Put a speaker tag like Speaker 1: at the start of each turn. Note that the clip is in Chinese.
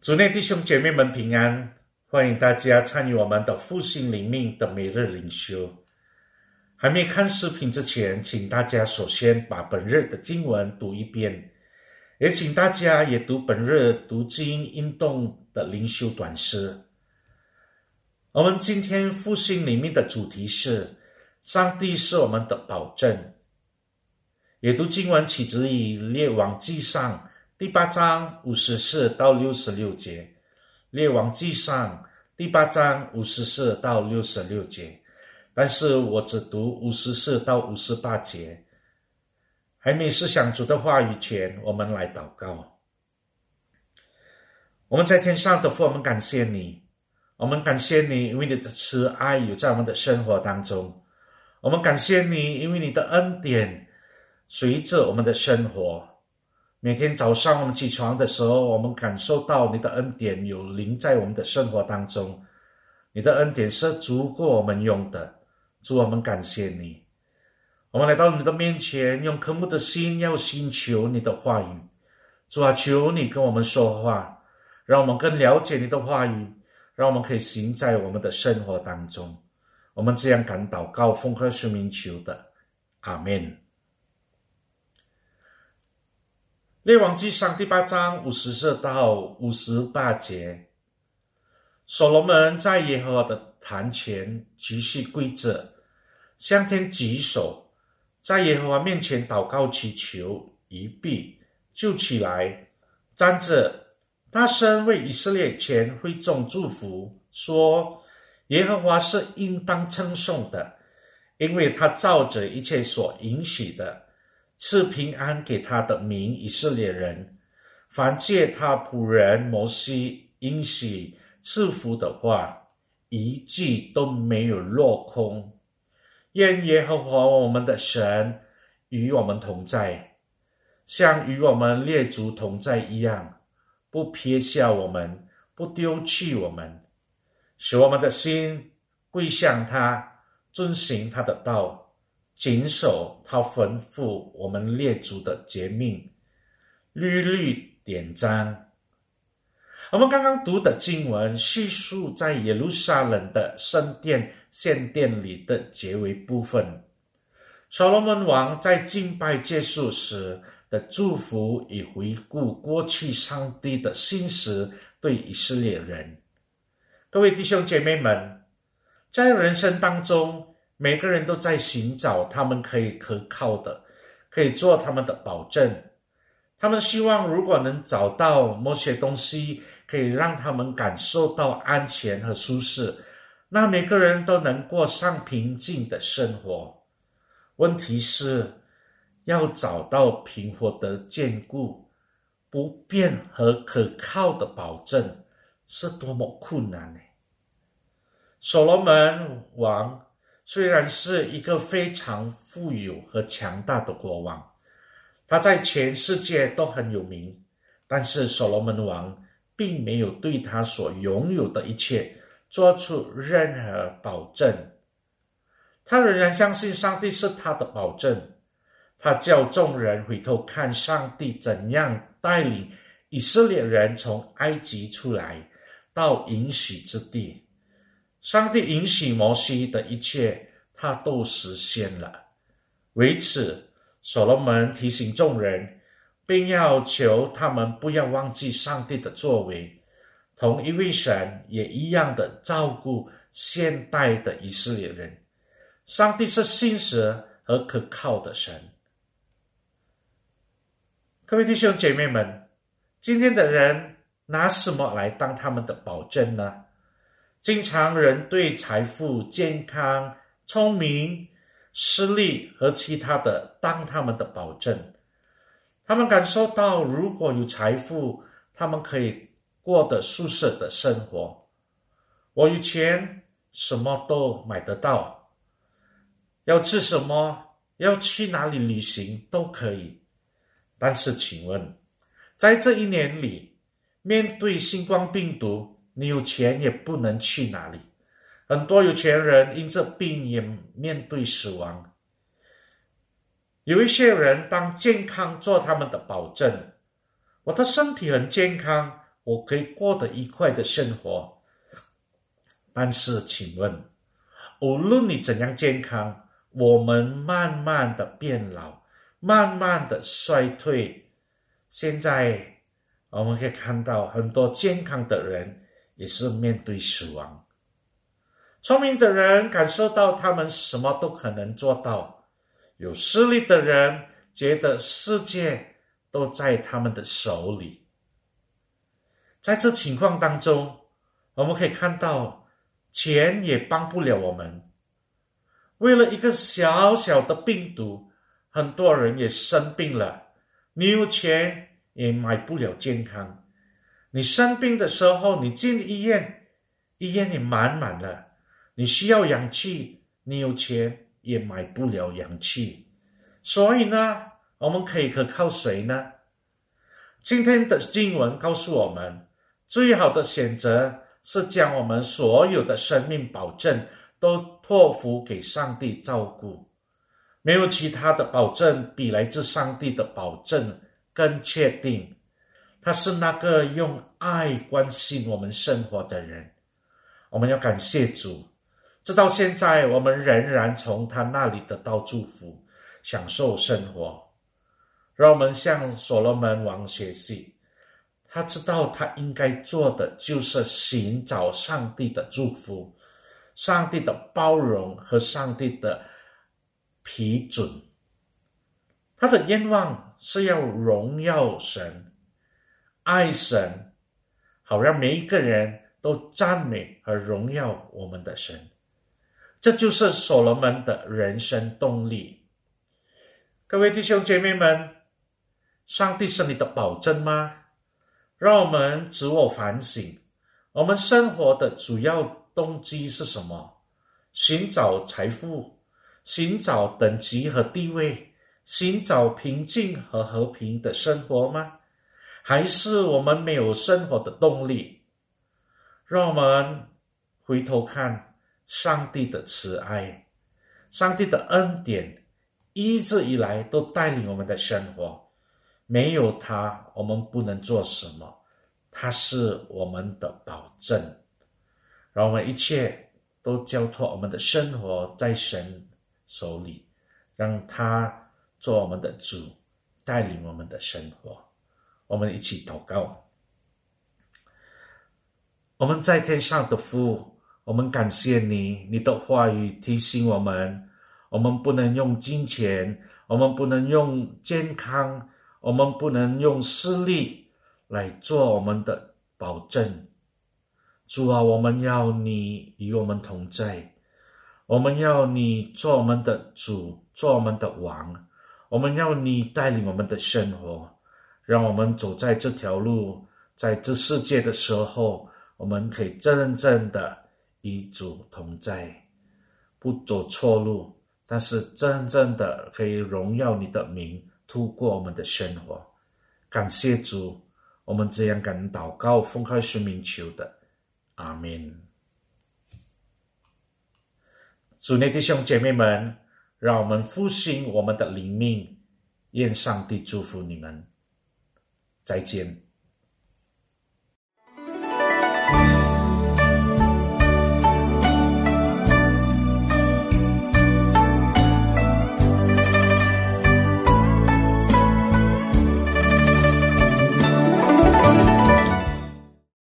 Speaker 1: 主内弟兄姐妹们平安，欢迎大家参与我们的复兴灵命的每日灵修。还没看视频之前，请大家首先把本日的经文读一遍，也请大家也读本日读经运动的灵修短诗。我们今天复兴灵命的主题是“上帝是我们的保证”。也读经文起自于列王记上。第八章五十四到六十六节，《列王记上》第八章五十四到六十六节，但是我只读五十四到五十八节。还没思想主的话语前，我们来祷告。我们在天上的父，我们感谢你，我们感谢你，因为你的慈爱有在我们的生活当中。我们感谢你，因为你的恩典随着我们的生活。每天早上我们起床的时候，我们感受到你的恩典有临在我们的生活当中。你的恩典是足够我们用的，主，我们感谢你。我们来到你的面前，用渴慕的心要寻求你的话语。主啊，求你跟我们说话，让我们更了解你的话语，让我们可以行在我们的生活当中。我们这样感祷告，奉和圣名求的，阿门。列王记上第八章五十四到五十八节，所罗门在耶和华的坛前举起跪着，向天举手，在耶和华面前祷告祈求，一臂就起来站着，大声为以色列全会众祝福，说：耶和华是应当称颂的，因为他照着一切所允许的。赐平安给他的民以色列人，凡借他仆人摩西应许赐福的话，一句都没有落空。愿耶和华我们的神与我们同在，像与我们列祖同在一样，不撇下我们，不丢弃我们，使我们的心归向他，遵行他的道。谨守他吩咐我们列祖的诫命，律律典章。我们刚刚读的经文叙述在耶路撒冷的圣殿献殿里的结尾部分。所罗门王在敬拜结束时的祝福与回顾过去上帝的信实对以色列人。各位弟兄姐妹们，在人生当中。每个人都在寻找他们可以可靠的，可以做他们的保证。他们希望，如果能找到某些东西，可以让他们感受到安全和舒适，那每个人都能过上平静的生活。问题是，要找到平和的坚固、不变和可靠的保证，是多么困难呢？所罗门王。虽然是一个非常富有和强大的国王，他在全世界都很有名，但是所罗门王并没有对他所拥有的一切做出任何保证。他仍然相信上帝是他的保证。他叫众人回头看上帝怎样带领以色列人从埃及出来到应许之地。上帝允许摩西的一切，他都实现了。为此，所罗门提醒众人，并要求他们不要忘记上帝的作为，同一位神也一样的照顾现代的以色列人。上帝是信实和可靠的神。各位弟兄姐妹们，今天的人拿什么来当他们的保证呢？经常人对财富、健康、聪明、视力和其他的当他们的保证。他们感受到，如果有财富，他们可以过得舒适的生活。我有钱，什么都买得到。要吃什么，要去哪里旅行都可以。但是，请问，在这一年里，面对新冠病毒？你有钱也不能去哪里，很多有钱人因这病也面对死亡。有一些人当健康做他们的保证，我的身体很健康，我可以过得愉快的生活。但是，请问，无论你怎样健康，我们慢慢的变老，慢慢的衰退。现在我们可以看到，很多健康的人也是面对死亡。聪明的人感受到他们什么都可能做到，有势力的人觉得世界都在他们的手里。在这情况当中，我们可以看到，钱也帮不了我们。为了一个小小的病毒，很多人也生病了。你有钱也买不了健康。你生病的时候，你进医院，医院也满满了。你需要氧气，你有钱也买不了氧气。所以呢，我们可以可靠谁呢？今天的经文告诉我们。最好的选择是将我们所有的生命保证都托付给上帝照顾，没有其他的保证比来自上帝的保证更确定。他是那个用爱关心我们生活的人，我们要感谢主，直到现在我们仍然从他那里得到祝福，享受生活。让我们向所罗门王学习。他知道他应该做的就是寻找上帝的祝福、上帝的包容和上帝的批准。他的愿望是要荣耀神、爱神，好让每一个人都赞美和荣耀我们的神。这就是所罗门的人生动力。各位弟兄姐妹们，上帝是你的保证吗？让我们自我反省：我们生活的主要动机是什么？寻找财富，寻找等级和地位，寻找平静和和平的生活吗？还是我们没有生活的动力？让我们回头看上帝的慈爱，上帝的恩典，一直以来都带领我们的生活。没有他，我们不能做什么。他是我们的保证，让我们一切都交托我们的生活在神手里，让他做我们的主，带领我们的生活。我们一起祷告。我们在天上的父，我们感谢你，你的话语提醒我们：我们不能用金钱，我们不能用健康。我们不能用势力来做我们的保证，主啊，我们要你与我们同在，我们要你做我们的主，做我们的王，我们要你带领我们的生活，让我们走在这条路，在这世界的时候，我们可以真正的与主同在，不走错路，但是真正的可以荣耀你的名。度过我们的生活，感谢主，我们这样感恩祷告，奉开生命求的，阿门。主内弟兄姐妹们，让我们复兴我们的灵命，愿上帝祝福你们，Stay tuned.